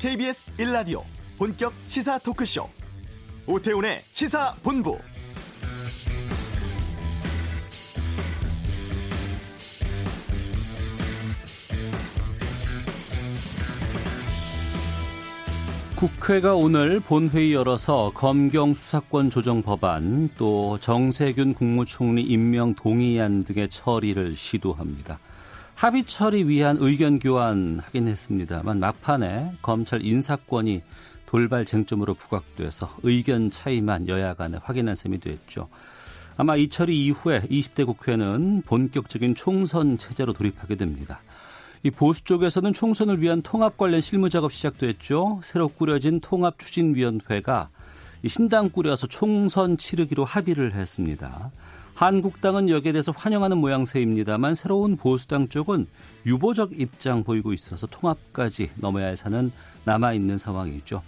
KBS 1라디오 본격 시사 토크쇼 오태훈의 시사본부 국회가 오늘 본회의 열어서 검경 수사권 조정 법안 또 정세균 국무총리 임명 동의안 등의 처리를 시도합니다. 합의 처리 위한 의견 교환 하긴 했습니다만 막판에 검찰 인사권이 돌발 쟁점으로 부각돼서 의견 차이만 여야 간에 확인한 셈이 됐죠. 아마 이 처리 이후에 20대 국회는 본격적인 총선 체제로 돌입하게 됩니다. 이 보수 쪽에서는 총선을 위한 통합 관련 실무 작업 시작됐죠. 새로 꾸려진 통합 추진위원회가 신당 꾸려서 총선 치르기로 합의를 했습니다. 한국당은 여기에 대해서 환영하는 모양새입니다만 새로운 보수당 쪽은 유보적 입장 보이고 있어서 통합까지 넘어야 할 산은 남아있는 상황이죠.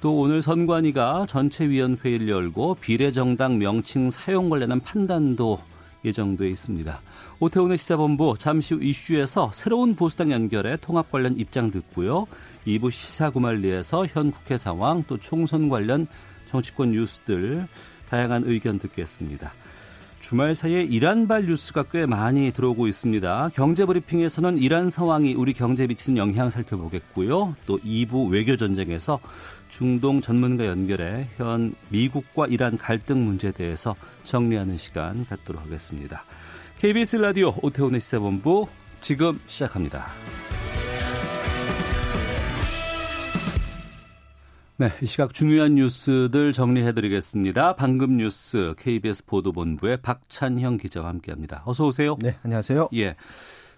또 오늘 선관위가 전체위원회를 열고 비례정당 명칭 사용 관련한 판단도 예정돼 있습니다. 오태훈의 시사본부 잠시 후 이슈에서 새로운 보수당 연결에 통합 관련 입장 듣고요. 2부 시사구말리에서 현 국회 상황 또 총선 관련 정치권 뉴스들 다양한 의견 듣겠습니다. 주말 사이에 이란발 뉴스가 꽤 많이 들어오고 있습니다. 경제브리핑에서는 이란 상황이 우리 경제에 미치는 영향 살펴보겠고요. 또 2부 외교전쟁에서 중동 전문가 연결해 현 미국과 이란 갈등 문제에 대해서 정리하는 시간 갖도록 하겠습니다. KBS 라디오 오태훈의 시사본부 지금 시작합니다. 네, 이 시각 중요한 뉴스들 정리해드리겠습니다. 방금 뉴스 KBS 보도본부의 박찬형 기자와 함께합니다. 어서 오세요. 네, 안녕하세요. 예,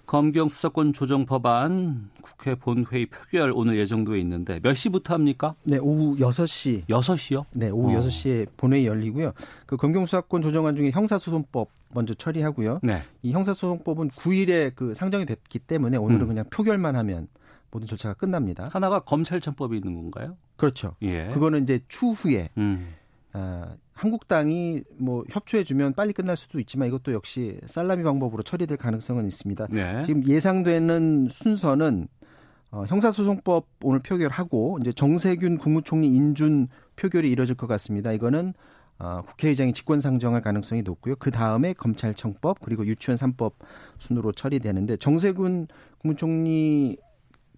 검경 수사권 조정 법안 국회 본회의 표결 오늘 예정돼 있는데 몇 시부터 합니까? 네, 오후 6시. 6시요? 네, 오후 어. 6시에 본회의 열리고요. 그 검경 수사권 조정안 중에 형사소송법 먼저 처리하고요. 네. 이 형사소송법은 9일에 그 상정이 됐기 때문에 오늘은 음. 그냥 표결만 하면 모든 절차가 끝납니다. 하나가 검찰청법이 있는 건가요? 그렇죠. 예. 그거는 이제 추후에 음. 어, 한국당이 뭐 협조해주면 빨리 끝날 수도 있지만 이것도 역시 살라미 방법으로 처리될 가능성은 있습니다. 네. 지금 예상되는 순서는 어, 형사소송법 오늘 표결하고 이제 정세균 국무총리 인준 표결이 이뤄질 것 같습니다. 이거는 어, 국회의장이 직권 상정할 가능성이 높고요. 그 다음에 검찰청법 그리고 유치원 3법 순으로 처리되는데 정세균 국무총리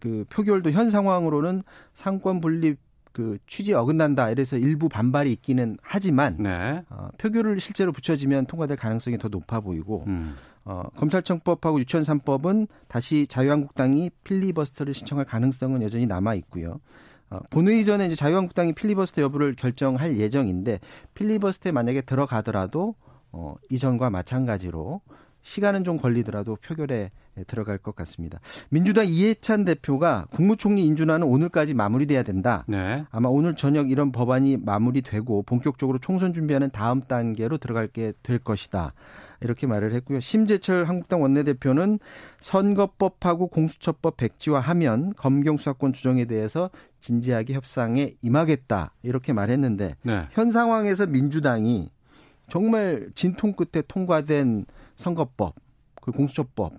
그 표결도 현 상황으로는 삼권 분립 그 취지에 어긋난다 이래서 일부 반발이 있기는 하지만 네. 어, 표결을 실제로 붙여지면 통과될 가능성이 더 높아 보이고 음. 어, 검찰청법하고 유치원 3법은 다시 자유한국당이 필리버스터를 신청할 가능성은 여전히 남아 있고요. 어, 본회의 전에 이제 자유한국당이 필리버스터 여부를 결정할 예정인데 필리버스터에 만약에 들어가더라도 어, 이전과 마찬가지로 시간은 좀 걸리더라도 표결에 들어갈 것 같습니다. 민주당 이해찬 대표가 국무총리 인준안은 오늘까지 마무리돼야 된다. 네. 아마 오늘 저녁 이런 법안이 마무리되고 본격적으로 총선 준비하는 다음 단계로 들어갈게 될 것이다. 이렇게 말을 했고요. 심재철 한국당 원내대표는 선거법하고 공수처법 백지화하면 검경 수사권 조정에 대해서 진지하게 협상에 임하겠다. 이렇게 말했는데 네. 현 상황에서 민주당이 정말 진통 끝에 통과된 선거법, 그 공수처법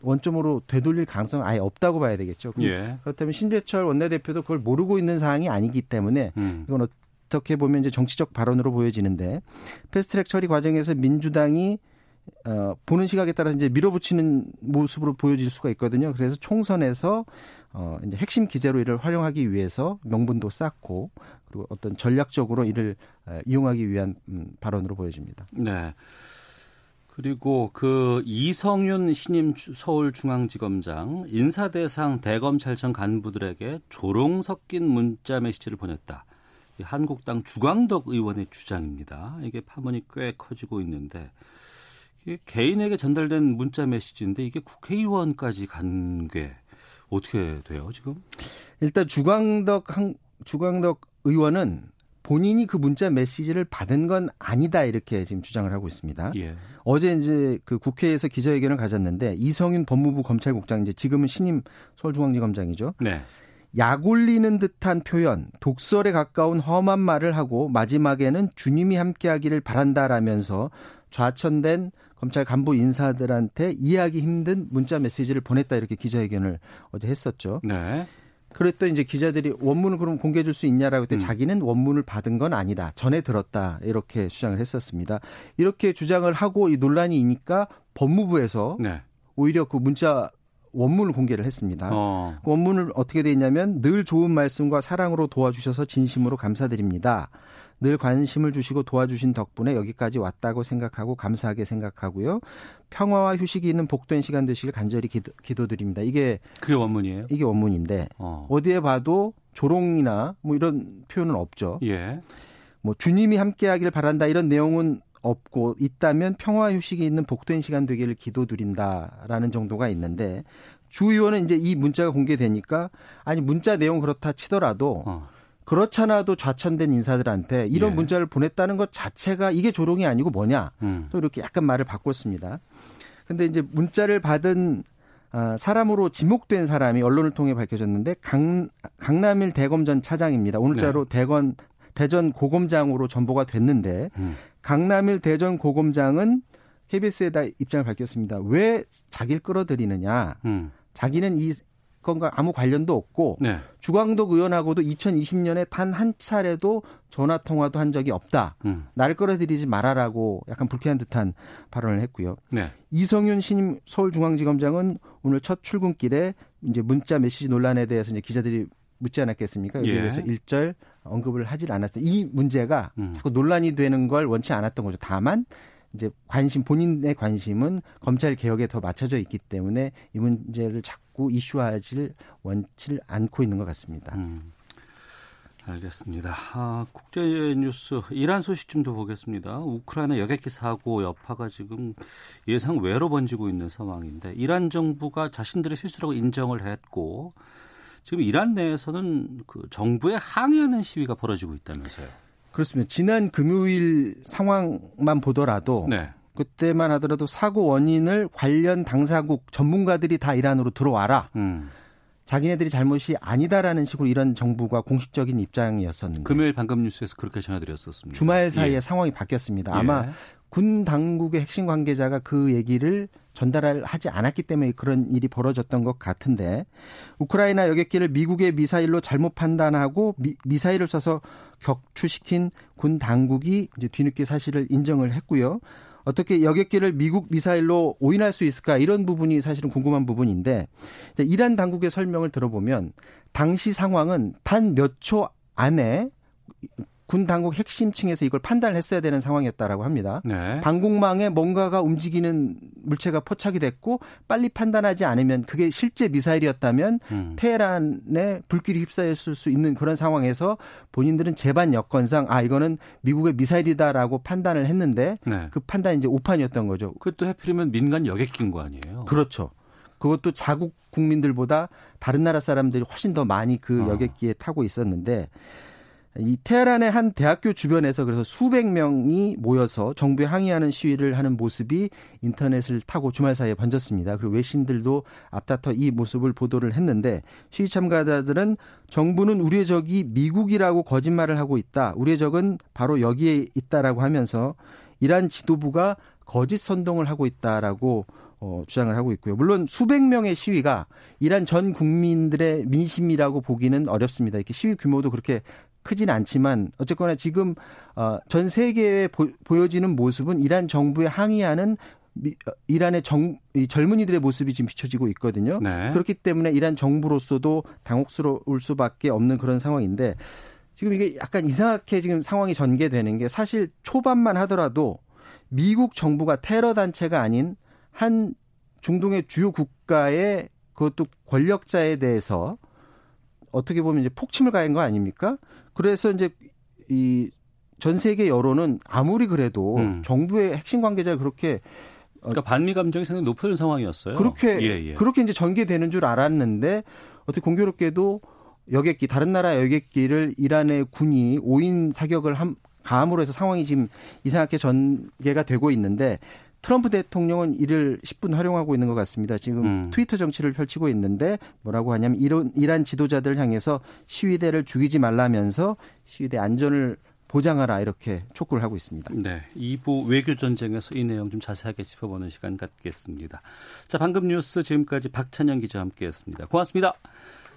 원점으로 되돌릴 가능성은 아예 없다고 봐야 되겠죠. 예. 그렇다면 신재철 원내대표도 그걸 모르고 있는 상황이 아니기 때문에 음. 이건 어떻게 보면 이제 정치적 발언으로 보여지는데 패스트트랙 처리 과정에서 민주당이 어, 보는 시각에 따라 이제 밀어붙이는 모습으로 보여질 수가 있거든요. 그래서 총선에서 어, 이제 핵심 기재로 이를 활용하기 위해서 명분도 쌓고 그리고 어떤 전략적으로 이를 어, 이용하기 위한 음, 발언으로 보여집니다. 네. 그리고 그 이성윤 신임 서울중앙지검장 인사대상 대검찰청 간부들에게 조롱 섞인 문자 메시지를 보냈다. 이 한국당 주광덕 의원의 주장입니다. 이게 파문이 꽤 커지고 있는데 이게 개인에게 전달된 문자 메시지인데 이게 국회의원까지 간 게 어떻게 돼요 지금? 일단 주광덕 한 주광덕 의원은 본인이 그 문자 메시지를 받은 건 아니다 이렇게 지금 주장을 하고 있습니다. 예. 어제 이제 그 국회에서 기자회견을 가졌는데 이성윤 법무부 검찰국장 이제 지금은 신임 서울중앙지검장이죠. 네. 약 올리는 듯한 표현, 독설에 가까운 험한 말을 하고 마지막에는 주님이 함께하기를 바란다라면서 좌천된 검찰 간부 인사들한테 이해하기 힘든 문자 메시지를 보냈다 이렇게 기자회견을 어제 했었죠. 네. 그랬더니 이제 기자들이 원문을 그럼 공개해 줄 수 있냐라고 했더니 음. 자기는 원문을 받은 건 아니다. 전에 들었다. 이렇게 주장을 했었습니다. 이렇게 주장을 하고 이 논란이 있니까 법무부에서 네. 오히려 그 문자 원문을 공개를 했습니다. 어. 그 원문을 어떻게 돼 있냐면 늘 좋은 말씀과 사랑으로 도와주셔서 진심으로 감사드립니다. 늘 관심을 주시고 도와주신 덕분에 여기까지 왔다고 생각하고 감사하게 생각하고요. 평화와 휴식이 있는 복된 시간 되시길 간절히 기도, 드립니다 이게 그게 원문이에요? 이게 원문인데 어. 디에 봐도 조롱이나 뭐 이런 표현은 없죠. 예. 뭐 주님이 함께하길 바란다 이런 내용은 없고 있다면 평화 휴식이 있는 복된 시간 되기를 기도드린다라는 정도가 있는데 주 의원은 이제 이 문자가 공개되니까 아니 문자 내용 그렇다 치더라도 어. 그렇잖아도 좌천된 인사들한테 이런 예. 문자를 보냈다는 것 자체가 이게 조롱이 아니고 뭐냐. 음. 또 이렇게 약간 말을 바꿨습니다. 근데 이제 문자를 받은 아, 사람으로 지목된 사람이 언론을 통해 밝혀졌는데 강, 강남일 대검전 차장입니다. 오늘자로 네. 대건 대전 고검장으로 전보가 됐는데 음. 강남일 대전 고검장은 KBS에다 입장을 밝혔습니다. 왜 자기를 끌어들이느냐? 음. 자기는 이 건과 아무 관련도 없고 네. 주광덕 의원하고도 2020년에 단 한 차례도 전화 통화도 한 적이 없다. 음. 날 끌어들이지 말아라고 약간 불쾌한 듯한 발언을 했고요. 네. 이성윤 신임 서울중앙지검장은 오늘 첫 출근길에 이제 문자 메시지 논란에 대해서 이제 기자들이 묻지 않았겠습니까? 여기에 예. 대해서 일절 언급을 하질 않았어요. 이 문제가 음. 자꾸 논란이 되는 걸 원치 않았던 거죠. 다만 이제 관심 본인의 관심은 검찰 개혁에 더 맞춰져 있기 때문에 이 문제를 자꾸 이슈화하지 원치 않고 있는 것 같습니다. 음, 알겠습니다. 아, 국제 뉴스 이란 소식 좀 더 보겠습니다. 우크라이나 여객기 사고 여파가 지금 예상 외로 번지고 있는 상황인데 이란 정부가 자신들의 실수라고 인정을 했고 지금 이란 내에서는 그 정부에 항의하는 시위가 벌어지고 있다면서요. 그렇습니다. 지난 금요일 상황만 보더라도 네. 그때만 하더라도 사고 원인을 관련 당사국 전문가들이 다 이란으로 들어와라. 음. 자기네들이 잘못이 아니다라는 식으로 이런 정부가 공식적인 입장이었었는데 금요일 방금 뉴스에서 그렇게 전해드렸었습니다. 주말 사이에 예. 상황이 바뀌었습니다. 아마 예. 군 당국의 핵심 관계자가 그 얘기를 전달하지 않았기 때문에 그런 일이 벌어졌던 것 같은데 우크라이나 여객기를 미국의 미사일로 잘못 판단하고 미, 사일을 쏴서 격추시킨 군 당국이 이제 뒤늦게 사실을 인정을 했고요. 어떻게 여객기를 미국 미사일로 오인할 수 있을까 이런 부분이 사실은 궁금한 부분인데 이란 당국의 설명을 들어보면 당시 상황은 단 몇 초 안에 군 당국 핵심층에서 이걸 판단을 했어야 되는 상황이었다라고 합니다. 네. 방공망에 뭔가가 움직이는 물체가 포착이 됐고 빨리 판단하지 않으면 그게 실제 미사일이었다면 음. 테헤란에 불길이 휩싸였을 수 있는 그런 상황에서 본인들은 재반 여건상 아 이거는 미국의 미사일이다라고 판단을 했는데 네. 그 판단이 이제 오판이었던 거죠. 그것도 해필이면 민간 여객기인 거 아니에요? 그렇죠. 그것도 자국 국민들보다 다른 나라 사람들이 훨씬 더 많이 그 어. 여객기에 타고 있었는데 이 테헤란의 한 대학교 주변에서 그래서 수백 명이 모여서 정부에 항의하는 시위를 하는 모습이 인터넷을 타고 주말 사이에 번졌습니다. 그리고 외신들도 앞다퉈 이 모습을 보도를 했는데 시위 참가자들은 정부는 우리의 적이 미국이라고 거짓말을 하고 있다. 우리의 적은 바로 여기에 있다라고 하면서 이란 지도부가 거짓 선동을 하고 있다라고 어, 주장을 하고 있고요. 물론 수백 명의 시위가 이란 전 국민들의 민심이라고 보기는 어렵습니다. 이렇게 시위 규모도 그렇게 크진 않지만 어쨌거나 지금 어, 전 세계에 보, 여지는 모습은 이란 정부에 항의하는 미, 어, 이란의 정, 이 젊은이들의 모습이 지금 비춰지고 있거든요. 네. 그렇기 때문에 이란 정부로서도 당혹스러울 수밖에 없는 그런 상황인데 지금 이게 약간 이상하게 지금 상황이 전개되는 게 사실 초반만 하더라도 미국 정부가 테러 단체가 아닌 한 중동의 주요 국가의 그것도 권력자에 대해서 어떻게 보면 이제 폭침을 가한 거 아닙니까? 그래서 이제 이 전 세계 여론은 아무리 그래도 음. 정부의 핵심 관계자가 그렇게 어, 그러니까 반미 감정이 상당히 높은 상황이었어요. 그렇게 예, 예. 그렇게 이제 전개되는 줄 알았는데 어떻게 공교롭게도 여객기 다른 나라 여객기를 이란의 군이 오인 사격을 함 가함으로 해서 상황이 지금 이상하게 전개가 되고 있는데 트럼프 대통령은 이를 10분 활용하고 있는 것 같습니다. 지금 음. 트위터 정치를 펼치고 있는데 뭐라고 하냐면 이런 이란 지도자들을 향해서 시위대를 죽이지 말라면서 시위대 안전을 보장하라 이렇게 촉구를 하고 있습니다. 네. 2부 외교 전쟁에서 이 내용 좀 자세하게 짚어보는 시간 갖겠습니다. 자, 방금 뉴스 지금까지 박찬영 기자와 함께했습니다. 고맙습니다.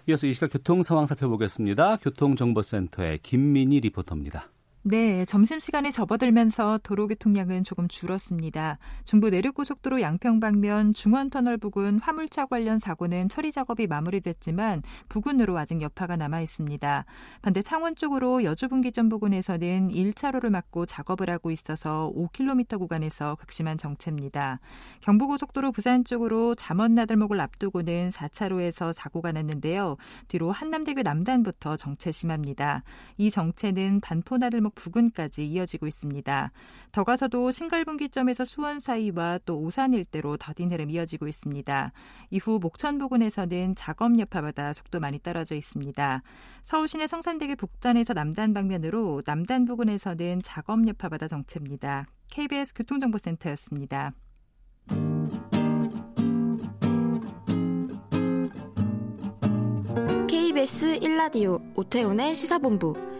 이어서 이 시각 교통 상황 살펴보겠습니다. 교통정보센터의 김민희 리포터입니다. 네, 점심시간에 접어들면서 도로 교통량은 조금 줄었습니다. 중부 내륙고속도로 양평 방면 중원터널 부근 화물차 관련 사고는 처리 작업이 마무리됐지만 부근으로 아직 여파가 남아 있습니다. 반대 창원 쪽으로 여주분기점 부근에서는 1차로를 막고 작업을 하고 있어서 5km 구간에서 극심한 정체입니다. 경부고속도로 부산 쪽으로 잠원나들목을 앞두고는 4차로에서 사고가 났는데요. 뒤로 한남대교 남단부터 정체 심합니다. 이 정체는 반포나들목 부근까지 이어지고 있습니다. 더 가서도 신갈분기점에서 수원 사이와 또 오산 일대로 더딘 흐름 이어지고 있습니다. 이후 목천 부근에서는 작업 여파받아 속도 많이 떨어져 있습니다. 서울 시내 성산대교 북단에서 남단 방면으로 남단 부근에서는 작업 여파받아 정체입니다. KBS 교통정보센터였습니다. KBS 1라디오 오태훈의 시사본부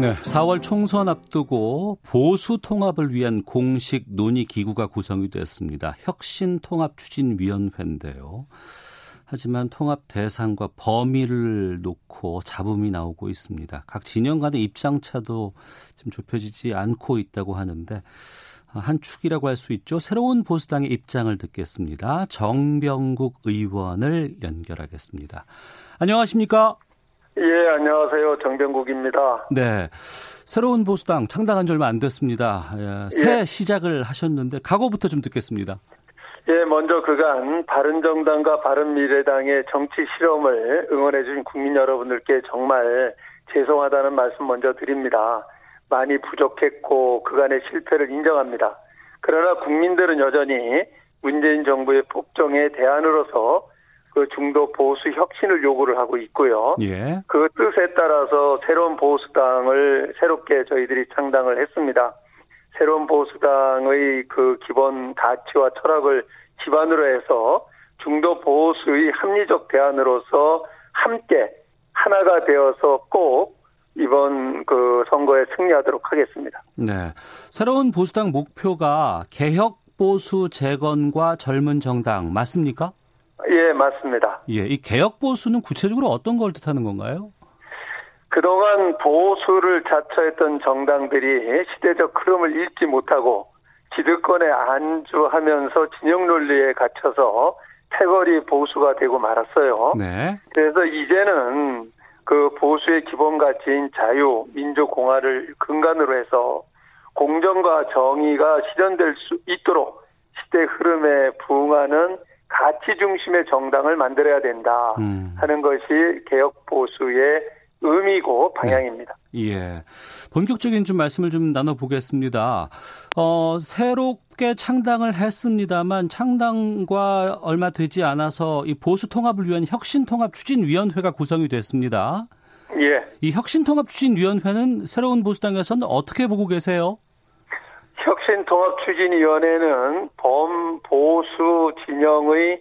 네, 4월 총선 앞두고 보수 통합을 위한 공식 논의 기구가 구성이 됐습니다. 혁신 통합 추진 위원회인데요. 하지만 통합 대상과 범위를 놓고 잡음이 나오고 있습니다. 각 진영 간의 입장차도 지금 좁혀지지 않고 있다고 하는데 한 축이라고 할 수 있죠. 새로운 보수당의 입장을 듣겠습니다. 정병국 의원을 연결하겠습니다. 안녕하십니까? 예, 안녕하세요. 정병국입니다. 네. 새로운 보수당 창당한 지 얼마 안 됐습니다. 예, 새 예. 시작을 하셨는데 각오부터 좀 듣겠습니다. 예, 먼저 그간 바른정당과 바른미래당의 정치 실험을 응원해 주신 국민 여러분들께 정말 죄송하다는 말씀 먼저 드립니다. 많이 부족했고 그간의 실패를 인정합니다. 그러나 국민들은 여전히 문재인 정부의 폭정에 대안으로서 그 중도 보수 혁신을 요구를 하고 있고요. 예. 그 뜻에 따라서 새로운 보수당을 새롭게 저희들이 창당을 했습니다. 새로운 보수당의 그 기본 가치와 철학을 기반으로 해서 중도 보수의 합리적 대안으로서 함께 하나가 되어서 꼭 이번 그 선거에 승리하도록 하겠습니다. 네. 새로운 보수당 목표가 개혁 보수 재건과 젊은 정당 맞습니까? 예, 맞습니다. 예, 이 개혁 보수는 구체적으로 어떤 걸 뜻하는 건가요? 그동안 보수를 자처했던 정당들이 시대적 흐름을 읽지 못하고 기득권에 안주하면서 진영 논리에 갇혀서 태거리 보수가 되고 말았어요. 네. 그래서 이제는 그 보수의 기본 가치인 자유, 민주 공화를 근간으로 해서 공정과 정의가 실현될 수 있도록 시대 흐름에 부응하는 가치 중심의 정당을 만들어야 된다 음. 하는 것이 개혁 보수의 의미고 방향입니다. 네. 예. 본격적인 좀 말씀을 좀 나눠보겠습니다. 어, 새롭게 창당을 했습니다만 창당과 얼마 되지 않아서 이 보수 통합을 위한 혁신 통합 추진위원회가 구성이 됐습니다. 예. 이 혁신 통합 추진위원회는 새로운 보수당에서는 어떻게 보고 계세요? 혁신통합추진위원회는 범보수 진영의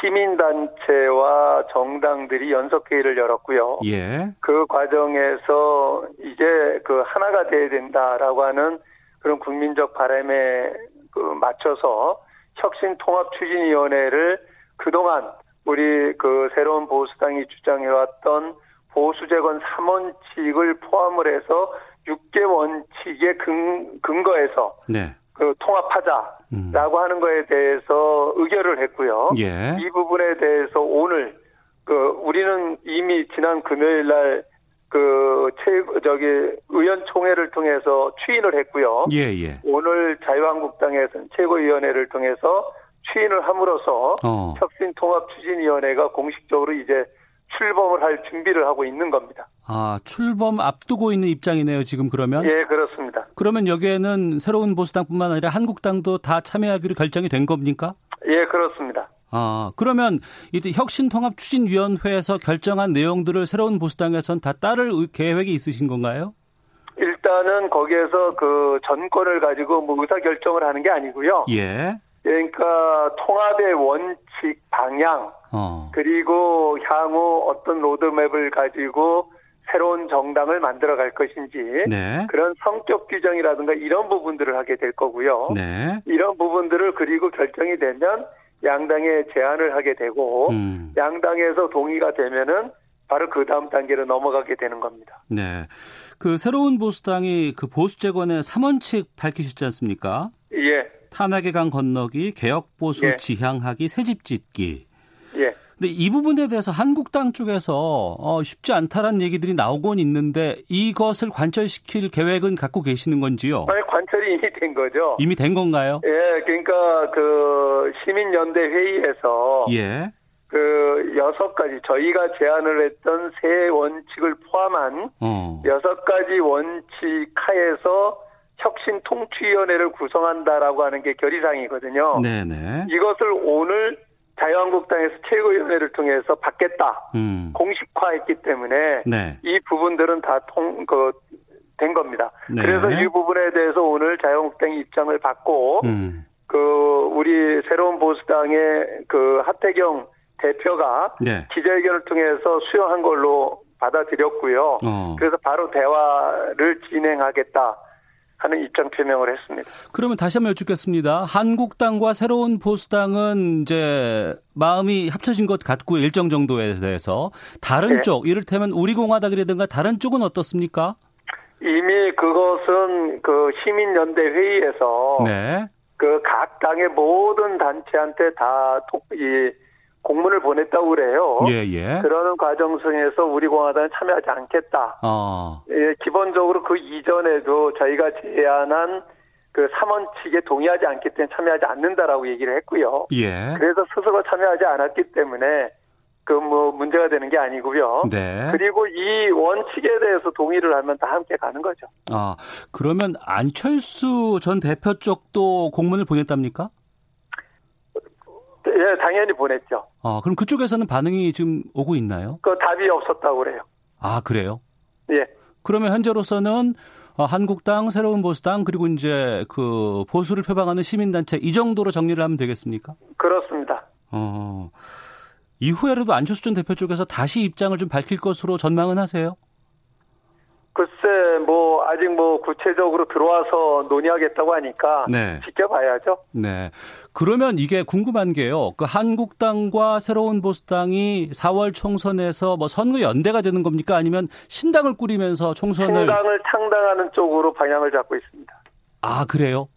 시민단체와 정당들이 연석회의를 열었고요. 예. 그 과정에서 이제 그 하나가 돼야 된다라고 하는 그런 국민적 바람에 그 맞춰서 혁신통합추진위원회를 그동안 우리 그 새로운 보수당이 주장해왔던 보수재건 3원칙을 포함을 해서 6개 원칙의 근, 근거에서 네. 그 통합하자라고 음. 하는 거에 대해서 의결을 했고요. 예. 이 부분에 대해서 오늘 그 우리는 이미 지난 금요일 날 그 최, 저기 의원총회를 통해서 추인을 했고요. 예, 예. 오늘 자유한국당에서는 최고위원회를 통해서 추인을 함으로써 어. 혁신통합추진위원회가 공식적으로 이제 출범을 할 준비를 하고 있는 겁니다. 아, 출범 앞두고 있는 입장이네요, 지금 그러면? 예, 그렇습니다. 그러면 여기에는 새로운 보수당뿐만 아니라 한국당도 다 참여하기로 결정이 된 겁니까? 예, 그렇습니다. 아, 그러면 이제 혁신통합 추진위원회에서 결정한 내용들을 새로운 보수당에서는 다 따를 계획이 있으신 건가요? 일단 일단은 거기에서 그 전권을 가지고 뭐 의사 결정을 하는 게 아니고요. 예. 그러니까 통합의 원칙 방향 어. 그리고 향후 어떤 로드맵을 가지고 새로운 정당을 만들어 갈 것인지 네. 그런 성격 규정이라든가 이런 부분들을 하게 될 거고요. 네. 이런 부분들을 그리고 결정이 되면 양당에 제안을 하게 되고 음. 양당에서 동의가 되면은 바로 그 다음 단계로 넘어가게 되는 겁니다. 네. 그 새로운 보수당이 그 보수 재건의 3원칙 밝히셨지 않습니까? 예. 탄핵의 강 건너기, 개혁 보수 예. 지향하기, 새집 짓기. 예. 근데 이 부분에 대해서 한국당 쪽에서 어, 쉽지 않다라는 얘기들이 나오곤 있는데 이것을 관철시킬 계획은 갖고 계시는 건지요? 아니, 관철이 이미 된 거죠. 이미 된 건가요? 예, 그러니까 그 시민연대 회의에서 예. 그 여섯 가지 저희가 제안을 했던 세 원칙을 포함한 어. 여섯 가지 원칙 하에서 혁신 통치위원회를 구성한다라고 하는 게 결의사항이거든요. 네네. 이것을 오늘 자유한국당에서 최고위원회를 통해서 받겠다 음. 공식화했기 때문에 네. 이 부분들은 다 통 그 된 겁니다. 네. 그래서 이 부분에 대해서 오늘 자유한국당이 입장을 받고 음. 그 우리 새로운 보수당의 그 하태경 대표가 네. 기자회견을 통해서 수용한 걸로 받아들였고요. 어. 그래서 바로 대화를 진행하겠다. 하는 입장 표명을 했습니다. 그러면 다시 한번 여쭙겠습니다. 한국당과 새로운 보수당은 이제 마음이 합쳐진 것 같고 일정 정도에 대해서 다른 네. 쪽 이를테면 우리공화당이라든가 다른 쪽은 어떻습니까? 이미 그것은 그 시민연대 회의에서 네. 그각 당의 모든 단체한테 다 이 공문을 보냈다고 그래요. 예, 예. 그러는 과정 중에서 우리 공화당은 참여하지 않겠다. 어. 예, 기본적으로 그 이전에도 저희가 제안한 그 3원칙에 동의하지 않기 때문에 참여하지 않는다라고 얘기를 했고요. 예. 그래서 스스로 참여하지 않았기 때문에 그 뭐 문제가 되는 게 아니고요. 네. 그리고 이 원칙에 대해서 동의를 하면 다 함께 가는 거죠. 아, 그러면 안철수 전 대표 쪽도 공문을 보냈답니까? 예, 당연히 보냈죠. 아, 그럼 그쪽에서는 반응이 지금 오고 있나요? 그 답이 없었다고 그래요. 아, 그래요? 예. 그러면 현재로서는 어, 한국당, 새로운 보수당 그리고 이제 그 보수를 표방하는 시민단체 이 정도로 정리를 하면 되겠습니까? 그렇습니다. 어. 이후에라도 안철수 전 대표 쪽에서 다시 입장을 좀 밝힐 것으로 전망은 하세요? 글쎄, 뭐, 아직 뭐, 구체적으로 들어와서 논의하겠다고 하니까. 네. 지켜봐야죠. 네. 그러면 이게 궁금한 게요. 그 한국당과 새로운 보수당이 4월 총선에서 뭐 선거 연대가 되는 겁니까? 아니면 신당을 꾸리면서 총선을. 신당을 창당하는 쪽으로 방향을 잡고 있습니다. 아, 그래요?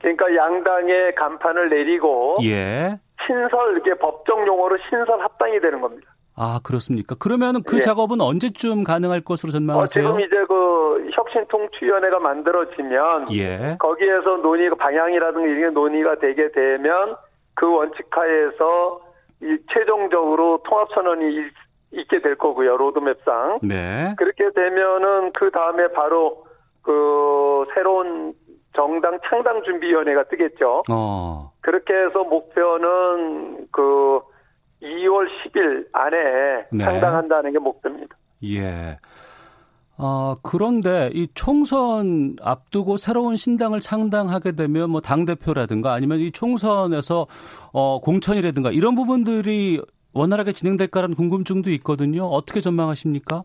그러니까 양당의 간판을 내리고. 예. 신설, 이게 법정 용어로 신설 합당이 되는 겁니다. 아, 그렇습니까? 그러면 그 예. 작업은 언제쯤 가능할 것으로 전망하세요? 어, 지금 이제 그 혁신통치위원회가 만들어지면 예. 거기에서 논의 방향이라든가 이런 논의가 되게 되면 그 원칙하에서 이 최종적으로 통합선언이 있게 될 거고요. 로드맵상. 네. 그렇게 되면은 그 다음에 바로 그 새로운 정당 창당 준비위원회가 뜨겠죠. 어. 그렇게 해서 목표는 그 2월 10일 안에 네. 상당한다는 게 목표입니다. 예. 어, 그런데 이 총선 앞두고 새로운 신당을 창당하게 되면 뭐 당대표라든가 아니면 이 총선에서 어, 공천이라든가 이런 부분들이 원활하게 진행될까라는 궁금증도 있거든요. 어떻게 전망하십니까?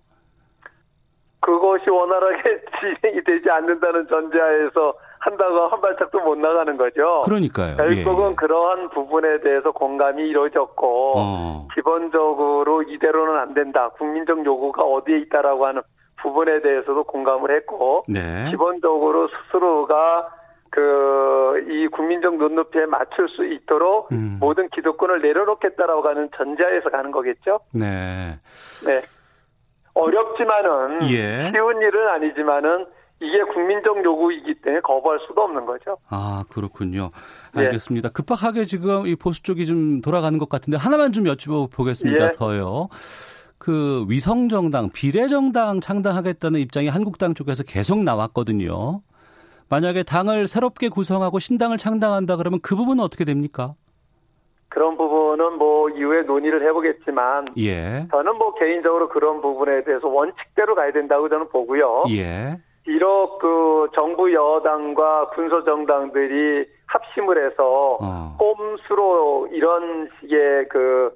그것이 원활하게 진행이 되지 않는다는 전제하에서 한다고 한 발짝도 못 나가는 거죠. 그러니까요. 결국은 예. 그러한 부분에 대해서 공감이 이루어졌고 어. 기본적으로 이대로는 안 된다. 국민적 요구가 어디에 있다라고 하는 부분에 대해서도 공감을 했고 네. 기본적으로 스스로가 그이 국민적 눈높이에 맞출 수 있도록 음. 모든 기득권을 내려놓겠다라고 하는 전제하에서 가는 거겠죠. 네. 네. 어렵지만은 예. 쉬운 일은 아니지만은 이게 국민적 요구이기 때문에 거부할 수도 없는 거죠. 아, 그렇군요. 네. 알겠습니다. 예. 급박하게 지금 이 보수 쪽이 좀 돌아가는 것 같은데 하나만 좀 여쭤보겠습니다. 예. 더요. 그 위성 정당, 비례 정당 창당하겠다는 입장이 한국당 쪽에서 계속 나왔거든요. 만약에 당을 새롭게 구성하고 신당을 창당한다 그러면 그 부분은 어떻게 됩니까? 그런 부분은 뭐 이후에 논의를 해보겠지만 예. 저는 뭐 개인적으로 그런 부분에 대해서 원칙대로 가야 된다고 저는 보고요. 예. 비록 그 정부 여당과 군소 정당들이 합심을 해서 어. 꼼수로 이런 식의 그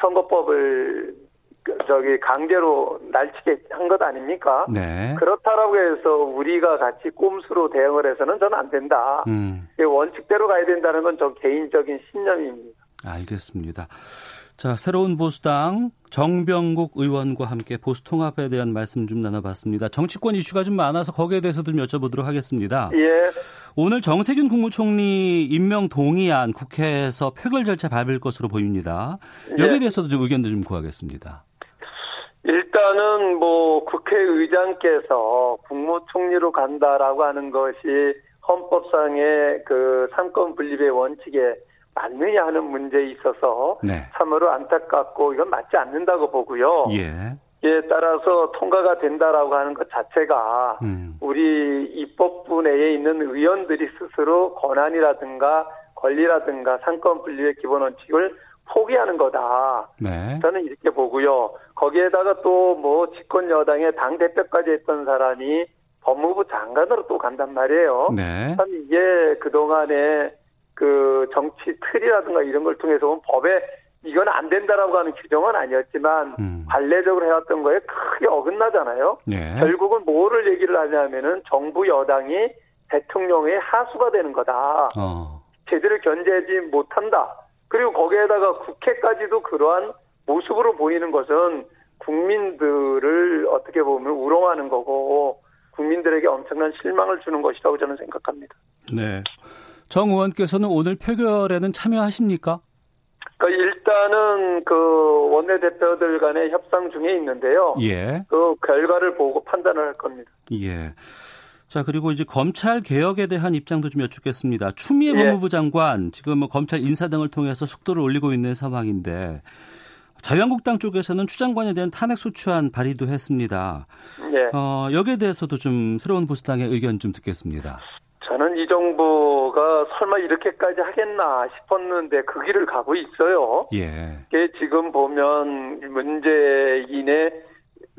선거법을 그 저기 강제로 날치게 한 것 아닙니까? 네. 그렇다라고 해서 우리가 같이 꼼수로 대응을 해서는 저는 안 된다. 음. 원칙대로 가야 된다는 건 저 개인적인 신념입니다. 알겠습니다. 자, 새로운 보수당 정병국 의원과 함께 보수 통합에 대한 말씀 좀 나눠봤습니다. 정치권 이슈가 좀 많아서 거기에 대해서도 좀 여쭤보도록 하겠습니다. 예. 오늘 정세균 국무총리 임명 동의안 국회에서 표결 절차 밟을 것으로 보입니다. 여기에 예. 대해서도 좀 의견도 좀 구하겠습니다. 일단은 뭐 국회의장께서 국무총리로 간다라고 하는 것이 헌법상의 그 삼권 분립의 원칙에 맞느냐 하는 문제에 있어서 네. 참으로 안타깝고 이건 맞지 않는다고 보고요. 예. 예, 따라서 통과가 된다라고 하는 것 자체가 음. 우리 입법부 내에 있는 의원들이 스스로 권한이라든가 권리라든가 상권 분리의 기본 원칙을 포기하는 거다. 네. 저는 이렇게 보고요. 거기에다가 또 뭐 집권 여당의 당 대표까지 했던 사람이 법무부 장관으로 또 간단 말이에요. 네. 참 이게 그 동안에 그 정치 틀이라든가 이런 걸 통해서 보면 법에 이건 안 된다라고 하는 규정은 아니었지만 음. 관례적으로 해왔던 거에 크게 어긋나잖아요. 네. 결국은 뭐를 얘기를 하냐면은 정부 여당이 대통령의 하수가 되는 거다. 어. 제대로 견제하지 못한다. 그리고 거기에다가 국회까지도 그러한 모습으로 보이는 것은 국민들을 어떻게 보면 우롱하는 거고 국민들에게 엄청난 실망을 주는 것이라고 저는 생각합니다. 네. 정 의원께서는 오늘 표결에는 참여하십니까? 그 일단은 그 원내대표들 간의 협상 중에 있는데요. 예. 그 결과를 보고 판단을 할 겁니다. 예. 자, 그리고 이제 검찰 개혁에 대한 입장도 좀 여쭙겠습니다. 추미애 예. 법무부 장관 지금 뭐 검찰 인사 등을 통해서 속도를 올리고 있는 상황인데 자유한국당 쪽에서는 추 장관에 대한 탄핵 소추안 발의도 했습니다. 예. 어, 여기에 대해서도 좀 새로운 보수당의 의견 좀 듣겠습니다. 저는 이 정부 가 설마 이렇게까지 하겠나 싶었는데 그 길을 가고 있어요. 예. 지금 보면 문재인의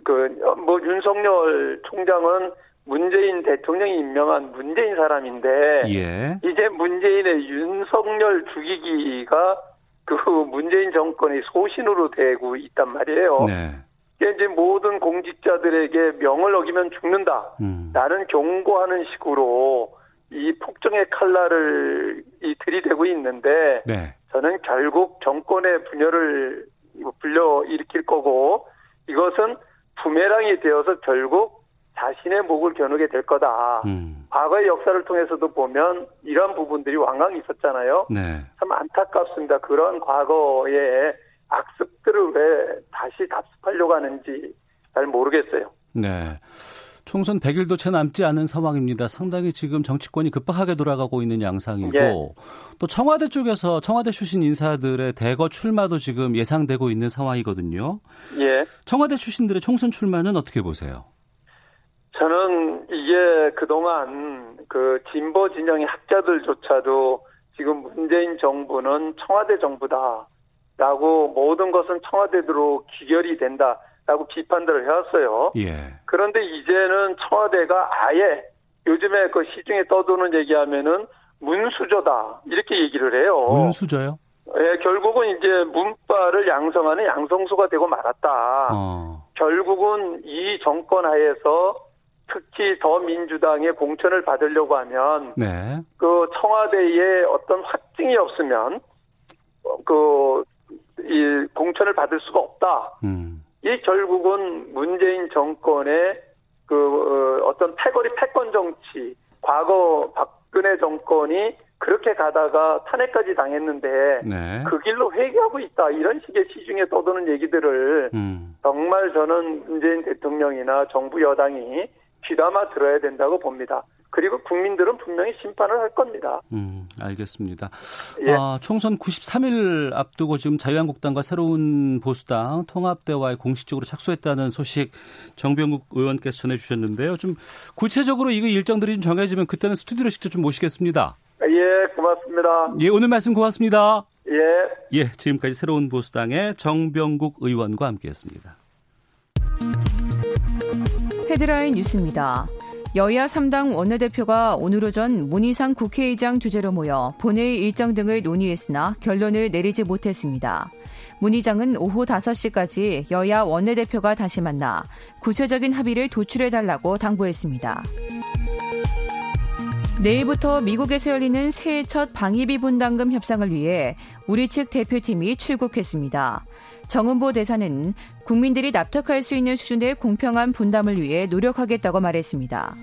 그뭐 윤석열 총장은 문재인 대통령이 임명한 문재인 사람인데 예. 이제 문재인의 윤석열 죽이기가 그 문재인 정권의 소신으로 되고 있단 말이에요. 네. 이제 모든 공직자들에게 명을 어기면 죽는다. 음. 라는 경고하는 식으로 이 폭정의 칼날을 이 들이대고 있는데 네. 저는 결국 정권의 분열을 불려 일으킬 거고 이것은 부메랑이 되어서 결국 자신의 목을 겨누게 될 거다. 음. 과거의 역사를 통해서도 보면 이러한 부분들이 왕왕 있었잖아요. 네. 참 안타깝습니다. 그런 과거의 악습들을 왜 다시 답습하려고 하는지 잘 모르겠어요. 네. 총선 100일도 채 남지 않은 상황입니다. 상당히 지금 정치권이 급박하게 돌아가고 있는 양상이고 예. 또 청와대 쪽에서 청와대 출신 인사들의 대거 출마도 지금 예상되고 있는 상황이거든요. 예. 청와대 출신들의 총선 출마는 어떻게 보세요? 저는 이게 그동안 그 진보 진영의 학자들조차도 지금 문재인 정부는 청와대 정부다라고 모든 것은 청와대로 귀결이 된다. 라고 비판들을 해왔어요. 예. 그런데 이제는 청와대가 아예 요즘에 그 시중에 떠도는 얘기하면은 문수저다 이렇게 얘기를 해요. 문수저요? 예, 결국은 이제 문파를 양성하는 양성수가 되고 말았다. 어. 결국은 이 정권 하에서 특히 더 민주당의 공천을 받으려고 하면 네. 그 청와대에 어떤 확증이 없으면 그 이 공천을 받을 수가 없다. 음. 이 결국은 문재인 정권의 그 어, 어떤 패거리 패권 정치, 과거 박근혜 정권이 그렇게 가다가 탄핵까지 당했는데 네. 그 길로 회귀하고 있다 이런 식의 시중에 떠도는 얘기들을 음. 정말 저는 문재인 대통령이나 정부 여당이 귀담아 들어야 된다고 봅니다. 그리고 국민들은 분명히 심판을 할 겁니다. 음, 알겠습니다. 예. 아, 총선 93일 앞두고 지금 자유한국당과 새로운 보수당 통합대화에 공식적으로 착수했다는 소식 정병국 의원께서 전해주셨는데요. 좀 구체적으로 이거 일정들이 좀 정해지면 그때는 스튜디오로 직접 좀 모시겠습니다. 예, 고맙습니다. 예, 오늘 말씀 고맙습니다. 예. 예, 지금까지 새로운 보수당의 정병국 의원과 함께했습니다. 헤드라인 뉴스입니다. 여야 3당 원내대표가 오늘 오전 문희상 국회의장 주재로 모여 본회의 일정 등을 논의했으나 결론을 내리지 못했습니다. 문 의장은 오후 5시까지 여야 원내대표가 다시 만나 구체적인 합의를 도출해달라고 당부했습니다. 내일부터 미국에서 열리는 새해 첫 방위비 분담금 협상을 위해 우리 측 대표팀이 출국했습니다. 정은보 대사는 국민들이 납득할 수 있는 수준의 공평한 분담을 위해 노력하겠다고 말했습니다.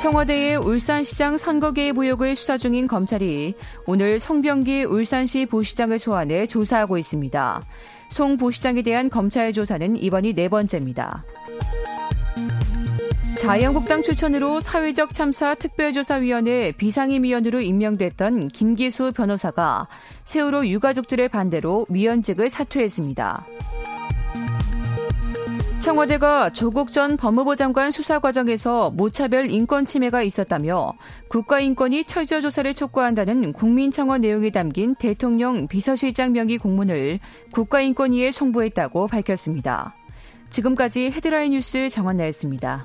청와대의 울산시장 선거 개입 의혹을 수사 중인 검찰이 오늘 송병기 울산시 부시장을 소환해 조사하고 있습니다. 송 부시장에 대한 검찰 조사는 이번이 네 번째입니다. 자유한국당 추천으로 사회적 참사 특별조사위원회 비상임위원으로 임명됐던 김기수 변호사가 세월호 유가족들의 반대로 위원직을 사퇴했습니다. 청와대가 조국 전 법무부 장관 수사 과정에서 무차별 인권 침해가 있었다며 국가인권위 철저 조사를 촉구한다는 국민청원 내용이 담긴 대통령 비서실장 명의 공문을 국가인권위에 송부했다고 밝혔습니다. 지금까지 헤드라인 뉴스 정원나였습니다.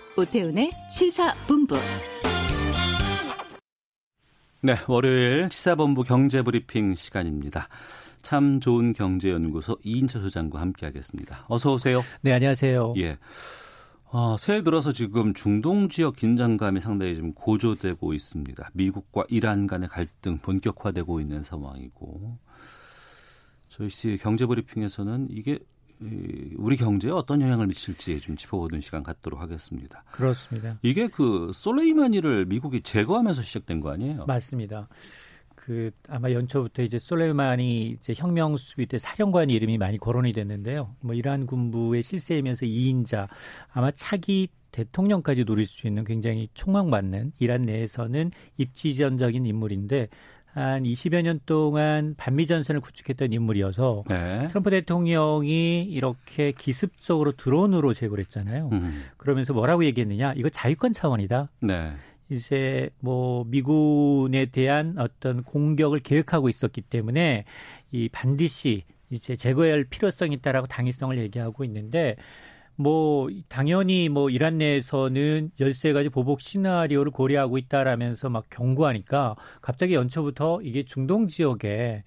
오태훈의 시사본부 네, 월요일 시사본부 경제브리핑 시간입니다. 참 좋은 경제연구소 이인철 소장과 함께하겠습니다. 어서 오세요. 네, 안녕하세요. 예. 어, 새해 들어서 지금 중동 지역 긴장감이 상당히 좀 고조되고 있습니다. 미국과 이란 간의 갈등 본격화되고 있는 상황이고 저희 씨 경제브리핑에서는 이게 우리 경제에 어떤 영향을 미칠지 좀 짚어보는 시간 갖도록 하겠습니다. 그렇습니다. 이게 그 솔레이마니를 미국이 제거하면서 시작된 거 아니에요? 맞습니다. 그 아마 연초부터 이제 솔레이마니 이제 혁명 수비 때 사령관 이름이 많이 거론이 됐는데요. 뭐 이란 군부의 실세이면서 2인자 아마 차기 대통령까지 노릴 수 있는 굉장히 촉망받는 이란 내에서는 입지전적인 인물인데 한 20여 년 동안 반미 전선을 구축했던 인물이어서 네. 트럼프 대통령이 이렇게 기습적으로 드론으로 제거를 했잖아요. 음. 그러면서 뭐라고 얘기했느냐? 이거 자유권 차원이다. 네. 이제 뭐 미군에 대한 어떤 공격을 계획하고 있었기 때문에 이 반드시 이제 제거해야 할 필요성이 있다라고 당위성을 얘기하고 있는데 뭐 당연히 뭐 이란 내에서는 열세 가지 보복 시나리오를 고려하고 있다라면서 막 경고하니까 갑자기 연초부터 이게 중동 지역에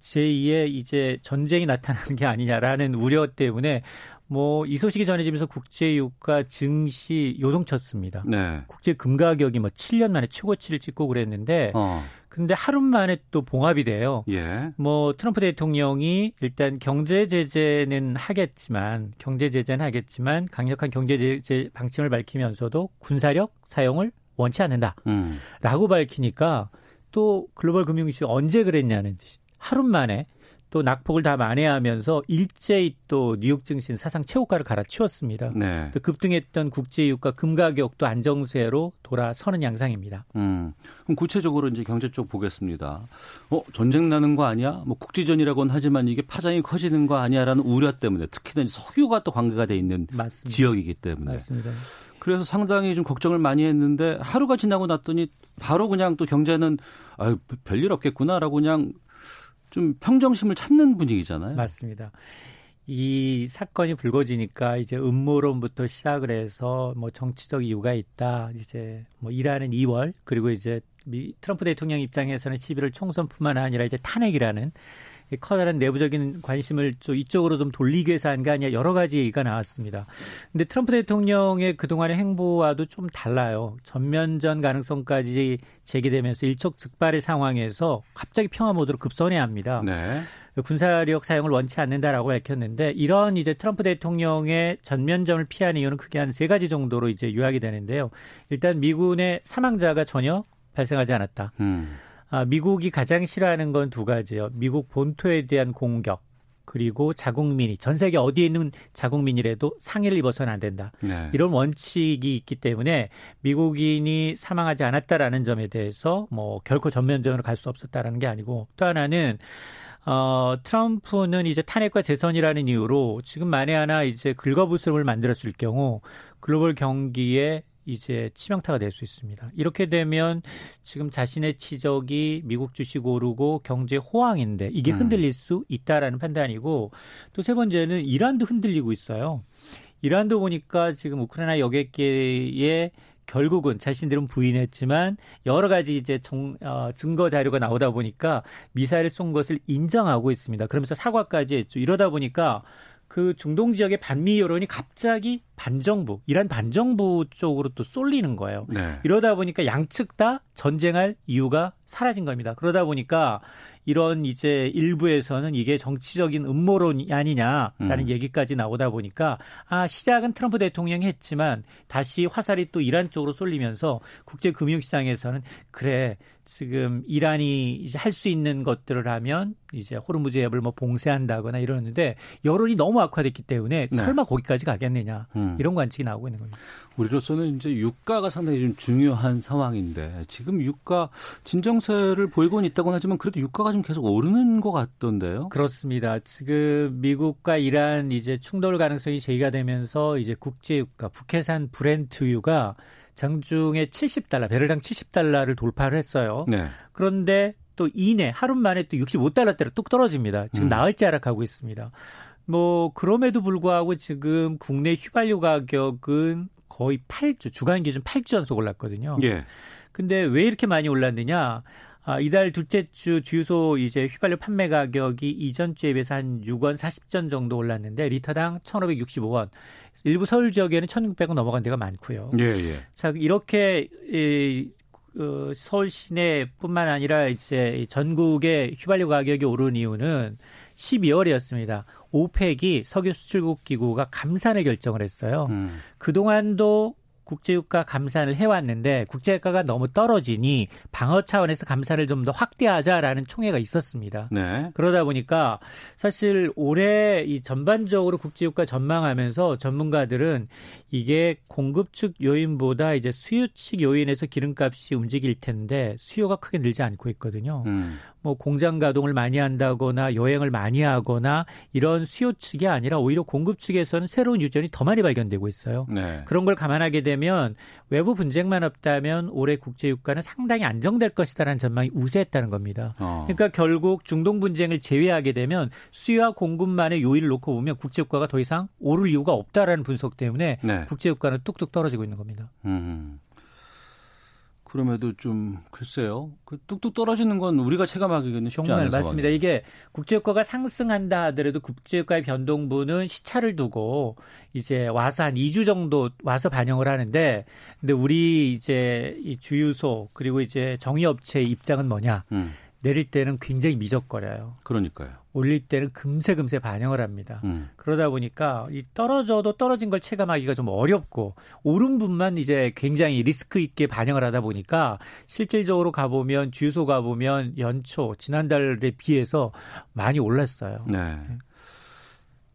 제2의 이제 전쟁이 나타나는 게 아니냐라는 우려 때문에 뭐 이 소식이 전해지면서 국제 유가 증시 요동쳤습니다. 네. 국제 금 가격이 뭐 7년 만에 최고치를 찍고 그랬는데 어. 근데 하루 만에 또 봉합이 돼요. 예. 뭐 트럼프 대통령이 일단 경제 제재는 하겠지만 경제 제재는 하겠지만 강력한 경제 제재 방침을 밝히면서도 군사력 사용을 원치 않는다라고 음. 밝히니까 또 글로벌 금융시장 언제 그랬냐는 듯이 하루 만에 또 낙폭을 다 만회하면서 일제히 또 뉴욕 증시는 사상 최고가를 갈아치웠습니다. 네. 또 급등했던 국제유가 금가격도 안정세로 돌아서는 양상입니다. 음, 그럼 구체적으로 이제 경제 쪽 보겠습니다. 어, 전쟁 나는 거 아니야? 뭐 국지전이라고는 하지만 이게 파장이 커지는 거 아니야라는 우려 때문에 특히나 석유가 또 관계가 돼 있는 맞습니다. 지역이기 때문에. 맞습니다. 그래서 상당히 좀 걱정을 많이 했는데 하루가 지나고 났더니 바로 그냥 또 경제는 아유 별일 없겠구나라고 그냥 좀 평정심을 찾는 분위기잖아요. 맞습니다. 이 사건이 불거지니까 이제 음모론부터 시작을 해서 뭐 정치적 이유가 있다. 이제 뭐 일하는 2월 그리고 이제 미 트럼프 대통령 입장에서는 11월 총선뿐만 아니라 이제 탄핵이라는 커다란 내부적인 관심을 좀 이쪽으로 좀 돌리기 위해서 한 게 아니냐 여러 가지 얘기가 나왔습니다. 근데 트럼프 대통령의 그동안의 행보와도 좀 달라요. 전면전 가능성까지 제기되면서 일촉즉발의 상황에서 갑자기 평화 모드로 급선해야 합니다. 네. 군사력 사용을 원치 않는다라고 밝혔는데 이런 이제 트럼프 대통령의 전면전을 피하는 이유는 크게 한 세 가지 정도로 이제 요약이 되는데요. 일단 미군의 사망자가 전혀 발생하지 않았다. 음. 아, 미국이 가장 싫어하는 건 두 가지요. 미국 본토에 대한 공격. 그리고 자국민이 전 세계 어디에 있는 자국민이라도 상해를 입어서는 안 된다. 네. 이런 원칙이 있기 때문에 미국인이 사망하지 않았다라는 점에 대해서 뭐 결코 전면전으로 갈 수 없었다라는 게 아니고 또 하나는 어, 트럼프는 이제 탄핵과 재선이라는 이유로 지금 만에 하나 이제 긁어부스럼을 만들었을 경우 글로벌 경기에 이제 치명타가 될 수 있습니다. 이렇게 되면 지금 자신의 치적이 미국 주식 오르고 경제 호황인데 이게 음. 흔들릴 수 있다라는 판단이고 또 세 번째는 이란도 흔들리고 있어요. 이란도 보니까 지금 우크라이나 여객기에 결국은 자신들은 부인했지만 여러 가지 이제 정, 어, 증거 자료가 나오다 보니까 미사일을 쏜 것을 인정하고 있습니다. 그러면서 사과까지 했죠. 이러다 보니까 그 중동 지역의 반미 여론이 갑자기 반정부, 이란 반정부 쪽으로 또 쏠리는 거예요. 네. 이러다 보니까 양측 다 전쟁할 이유가 사라진 겁니다. 그러다 보니까 이런 이제 일부에서는 이게 정치적인 음모론이 아니냐라는 음. 얘기까지 나오다 보니까 아 시작은 트럼프 대통령이 했지만 다시 화살이 또 이란 쪽으로 쏠리면서 국제 금융 시장에서는 그래 지금 이란이 이제 할 수 있는 것들을 하면 이제 호르무즈 앱을 뭐 봉쇄한다거나 이러는데 여론이 너무 악화됐기 때문에 네. 설마 거기까지 가겠느냐 음. 이런 관측이 나오고 있는 겁니다. 우리로서는 이제 유가가 상당히 좀 중요한 상황인데 지금 유가 진정세를 보이고는 있다고 하지만 그래도 유가가 좀 계속 오르는 것 같던데요. 그렇습니다. 지금 미국과 이란 이제 충돌 가능성이 제기가 되면서 이제 국제 유가 북해산 브렌트유가 장중에 70달러, 배럴당 70달러를 돌파를 했어요. 네. 그런데 또 이내 하루 만에 또 65달러대로 뚝 떨어집니다. 지금 음. 나흘째 하락하고 있습니다. 뭐 그럼에도 불구하고 지금 국내 휘발유 가격은 거의 8주 주간 기준 8주 연속 올랐거든요. 예. 근데 왜 이렇게 많이 올랐느냐? 아, 이달 둘째 주 주유소 이제 휘발유 판매 가격이 이전 주에 비해서 한 6원 40전 정도 올랐는데 리터당 1,565원. 일부 서울 지역에는 1,600원 넘어간 데가 많고요. 예, 예. 자, 이렇게 이 어, 서울 시내뿐만 아니라 이제 전국의 휘발유 가격이 오른 이유는 12월이었습니다. 오펙이 석유 수출국 기구가 감산을 결정을 했어요. 음. 그동안도 국제유가 감산을 해왔는데 국제유가가 너무 떨어지니 방어 차원에서 감산을 좀더 확대하자라는 총회가 있었습니다. 네. 그러다 보니까 사실 올해 이 전반적으로 국제유가 전망하면서 전문가들은 이게 공급 측 요인보다 이제 수요 측 요인에서 기름값이 움직일 텐데 수요가 크게 늘지 않고 있거든요. 음. 뭐 공장 가동을 많이 한다거나 여행을 많이 하거나 이런 수요 측이 아니라 오히려 공급 측에서는 새로운 유전이 더 많이 발견되고 있어요. 네. 그런 걸 감안하게 되면 외부 분쟁만 없다면 올해 국제 유가는 상당히 안정될 것이다라는 전망이 우세했다는 겁니다. 어. 그러니까 결국 중동 분쟁을 제외하게 되면 수요와 공급만의 요인을 놓고 보면 국제 유가가 더 이상 오를 이유가 없다라는 분석 때문에 네. 국제 유가는 뚝뚝 떨어지고 있는 겁니다. 음. 그럼에도 좀 글쎄요. 그 뚝뚝 떨어지는 건 우리가 체감하기는 쉽지 정말 맞습니다. 이게 국제유가가 상승한다 하더라도 국제유가의 변동분은 시차를 두고 이제 와서 한 2주 정도 와서 반영을 하는데 근데 우리 이제 이 주유소 그리고 이제 정유업체의 입장은 뭐냐? 음. 내릴 때는 굉장히 미적거려요. 그러니까요. 올릴 때는 금세 금세 반영을 합니다. 음. 그러다 보니까 이 떨어져도 떨어진 걸 체감하기가 좀 어렵고 오른 분만 이제 굉장히 리스크 있게 반영을 하다 보니까 실질적으로 가보면 주유소 가보면 연초 지난달에 비해서 많이 올랐어요. 네.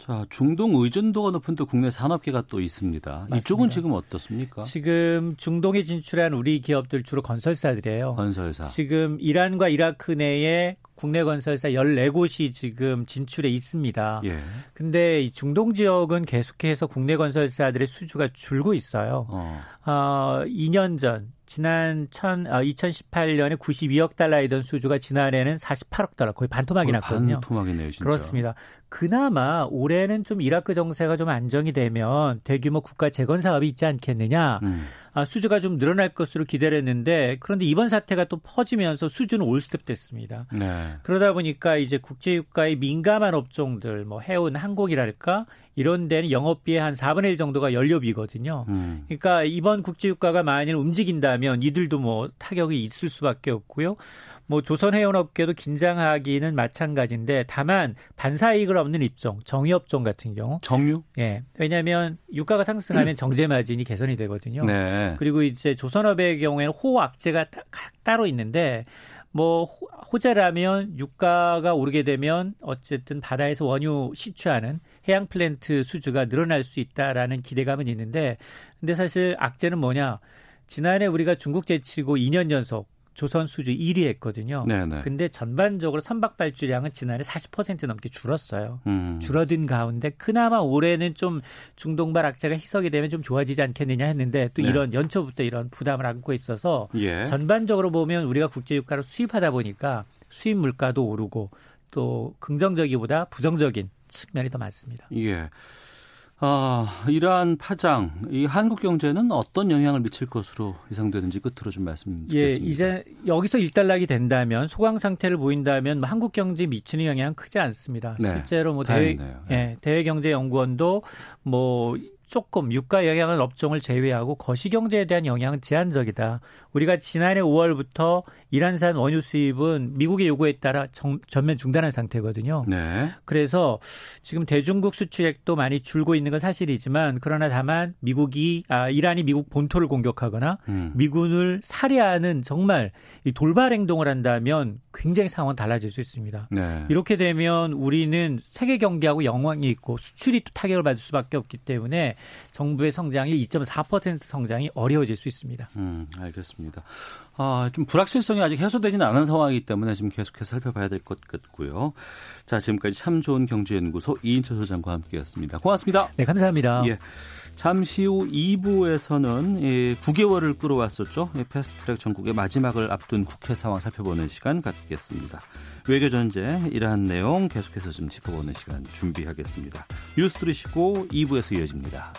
자, 중동 의존도가 높은 또 국내 산업계가 또 있습니다. 맞습니다. 이쪽은 지금 어떻습니까? 지금 중동에 진출한 우리 기업들 주로 건설사들이에요. 건설사. 지금 이란과 이라크 내에 국내 건설사 14곳이 지금 진출해 있습니다. 예. 근데 이 중동 지역은 계속해서 국내 건설사들의 수주가 줄고 있어요. 어, 어 2년 전 지난 천, 아, 2018년에 92억 달러이던 수주가 지난해는 48억 달러, 거의 반토막이 났거든요. 반토막이네요, 진짜. 그렇습니다. 그나마 올해는 좀 이라크 정세가 좀 안정이 되면 대규모 국가 재건 사업이 있지 않겠느냐. 음. 아, 수주가 좀 늘어날 것으로 기대를 했는데 그런데 이번 사태가 또 퍼지면서 수주는 올스텝 됐습니다. 네. 그러다 보니까 이제 국제유가에 민감한 업종들 뭐 해운 항공이랄까 이런 데는 영업비의 한 4분의 1 정도가 연료비거든요. 음. 그러니까 이번 국제유가가 만일 움직인다면 이들도 뭐 타격이 있을 수밖에 없고요. 뭐 조선해운업계도 긴장하기는 마찬가지인데 다만 반사이익을 얻는 입종, 정유업종 같은 경우 정유? 예. 왜냐하면 유가가 상승하면 정제 마진이 개선이 되거든요. 네. 그리고 이제 조선업의 경우에는 호악재가 따로 있는데 뭐 호재라면 유가가 오르게 되면 어쨌든 바다에서 원유 시추하는 해양 플랜트 수주가 늘어날 수 있다라는 기대감은 있는데 근데 사실 악재는 뭐냐? 지난해 우리가 중국 제치고 2년 연속 조선 수주 1위 했거든요. 네네. 근데 전반적으로 선박 발주량은 지난해 40% 넘게 줄었어요. 음. 줄어든 가운데 그나마 올해는 좀 중동발 악재가 희석이 되면 좀 좋아지지 않겠느냐 했는데 또 네. 이런 연초부터 이런 부담을 안고 있어서 예. 전반적으로 보면 우리가 국제 유가를 수입하다 보니까 수입 물가도 오르고 또 긍정적이보다 부정적인 측면이 더 많습니다. 예. 아, 이러한 파장, 이 한국 경제는 어떤 영향을 미칠 것으로 예상되는지 끝으로 좀 말씀 드리겠습니다. 예, 이제 여기서 일단락이 된다면 소강 상태를 보인다면 뭐 한국 경제에 미치는 영향은 크지 않습니다. 네, 실제로 뭐 대외 네. 예, 대외 경제 연구원도 뭐 조금 유가 영향은 업종을 제외하고 거시경제에 대한 영향은 제한적이다. 우리가 지난해 5월부터 이란산 원유 수입은 미국의 요구에 따라 정, 전면 중단한 상태거든요. 네. 그래서 지금 대중국 수출액도 많이 줄고 있는 건 사실이지만 그러나 다만 미국이 아 이란이 미국 본토를 공격하거나 음. 미군을 살해하는 정말 이 돌발 행동을 한다면 굉장히 상황은 달라질 수 있습니다. 네. 이렇게 되면 우리는 세계 경제하고 영향이 있고 수출이 또 타격을 받을 수밖에 없기 때문에 정부의 성장이 2.4% 성장이 어려워질 수 있습니다. 음, 알겠습니다. 아, 좀 불확실성이 아직 해소되지는 않은 상황이기 때문에 지금 계속해서 살펴봐야 될 것 같고요. 자, 지금까지 참 좋은 경제연구소 이인철 소장과 함께했습니다. 고맙습니다. 네, 감사합니다. 예. 잠시 후 2부에서는 예, 9개월을 끌어왔었죠. 예, 패스트트랙 전국의 마지막을 앞둔 국회 상황 살펴보는 시간 갖겠습니다. 외교 전제 이러한 내용 계속해서 좀 짚어보는 시간 준비하겠습니다. 뉴스 들으시고 2부에서 이어집니다.